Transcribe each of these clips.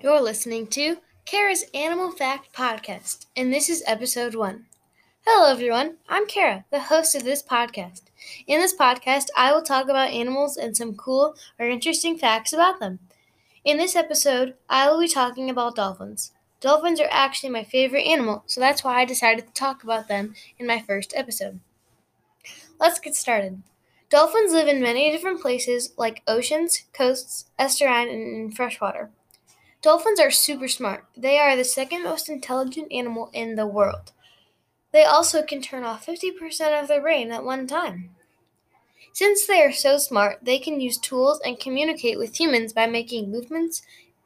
You're listening to Kara's Animal Fact Podcast, and this is episode one. Hello, everyone. I'm Kara, the host of this podcast. In this podcast, I will talk about animals and some cool or interesting facts about them. In this episode, I will be talking about dolphins. Dolphins are actually my favorite animal, so that's why I decided to talk about them in my first episode. Let's get started. Dolphins live in many different places like oceans, coasts, estuarine, and in freshwater. Dolphins are super smart. They are the second most intelligent animal in the world. They also can turn off 50% of their brain at one time. Since they are so smart, they can use tools and communicate with humans by making movements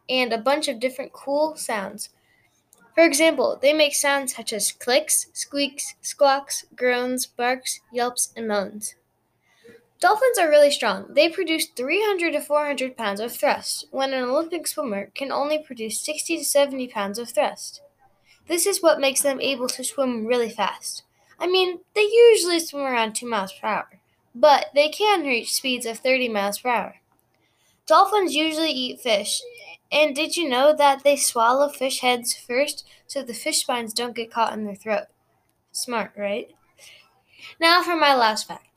and a bunch of different cool sounds. For example, they make sounds such as clicks, squeaks, squawks, groans, barks, yelps, and moans. Dolphins are really strong. They produce 300 to 400 pounds of thrust, when an Olympic swimmer can only produce 60 to 70 pounds of thrust. This is what makes them able to swim really fast. I mean, they usually swim around 2 miles per hour, but they can reach speeds of 30 miles per hour. Dolphins usually eat fish, and did you know that they swallow fish heads first so the fish spines don't get caught in their throat? Smart, right? Now for my last fact.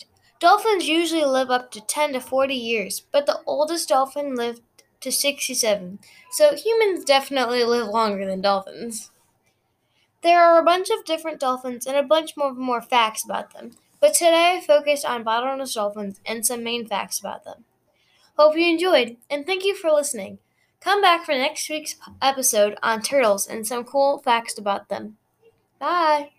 Dolphins usually live up to 10 to 40 years, but the oldest dolphin lived to 67, so humans definitely live longer than dolphins. There are a bunch of different dolphins and a bunch more, more facts about them, but today I focused on bottlenose dolphins and some main facts about them. Hope you enjoyed, and thank you for listening. Come back for next week's episode on turtles and some cool facts about them. Bye!